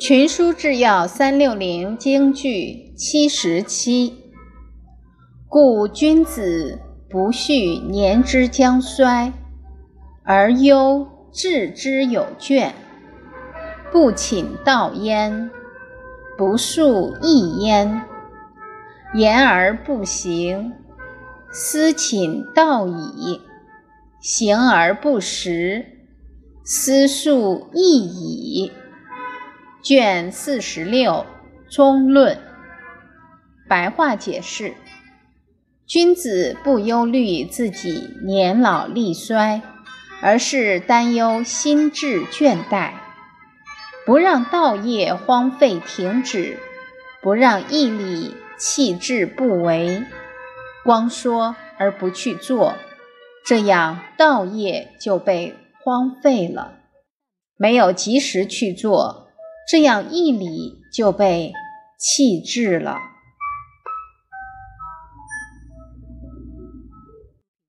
群书治要三六零京剧七十七。故君子不恤年之将衰，而忧志之有倦。不寝道焉，不述义焉。言而不行，思寝道矣；行而不实，思述义矣。卷四十六中论，白话解释：君子不忧虑自己年老力衰，而是担忧心智倦怠，不让道业荒废停止，不让义理。弃志不为，光说而不去做，这样道业就被荒废了；没有及时去做，这样一理就被弃置了。